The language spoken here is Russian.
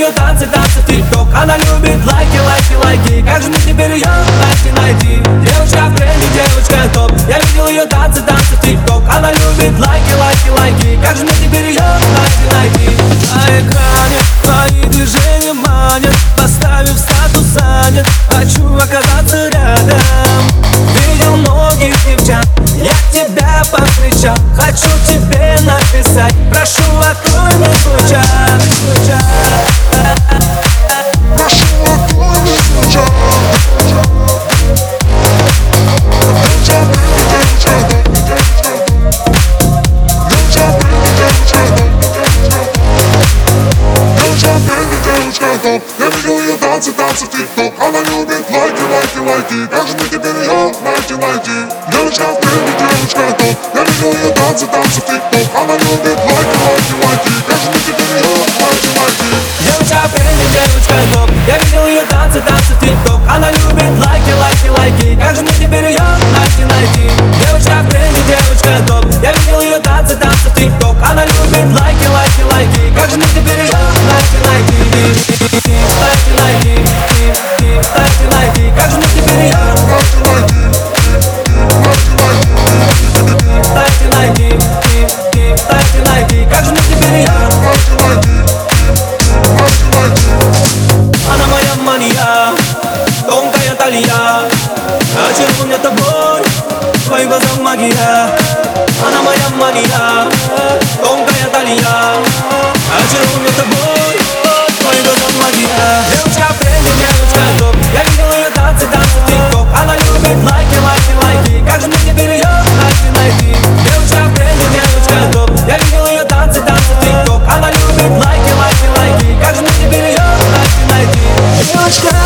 ее танцы, танцы в тикток. Она любит лайки, лайки, лайки. Как же мне теперь ее найти, найти? Девочка в тренде, девочка топ. Я видел ее танцы, танцы в тикток. Она любит лайки, лайки, лайки. Как же мне теперь ее найти, найти? На экране твои движения манят Поставив статус занят. Хочу оказаться рядом. Видел многих девчат Я тебя повстречал. Хочу тебе написать Прошу, открой мне свой чат танцы, танцы в тикток Она любит лайки, лайки, лайки Как же мне теперь ее найти, найти Девочка в тренде, девочка топ Я видел ее танцы, танцы в тикток Она любит лайки, лайки, лайки Как же мне теперь ее найти, найти Девочка в тренде, девочка топ Я видел ее танцы, танцы в тикток Она любит лайки, лайки, лайки Как же мне теперь ее найти, найти Девочка в тренде, девочка топ Я видел вдаль я Очарован меня тобой, в твоих глазах магия. Она моя магия, тонкая талия Очарован меня тобой, в твоих глазах магия. Девочка прелесть, девочка топ. Я видел ее танцы, танцы в тик-ток. Она любит лайки, лайки, лайки. Как же мне теперь ее найти, найти? Девочка прелесть, девочка топ. Я видел ее танцы, танцы в тик-ток. Она любит лайки, лайки, лайки. Как же мне теперь ее найти, найти? Девочка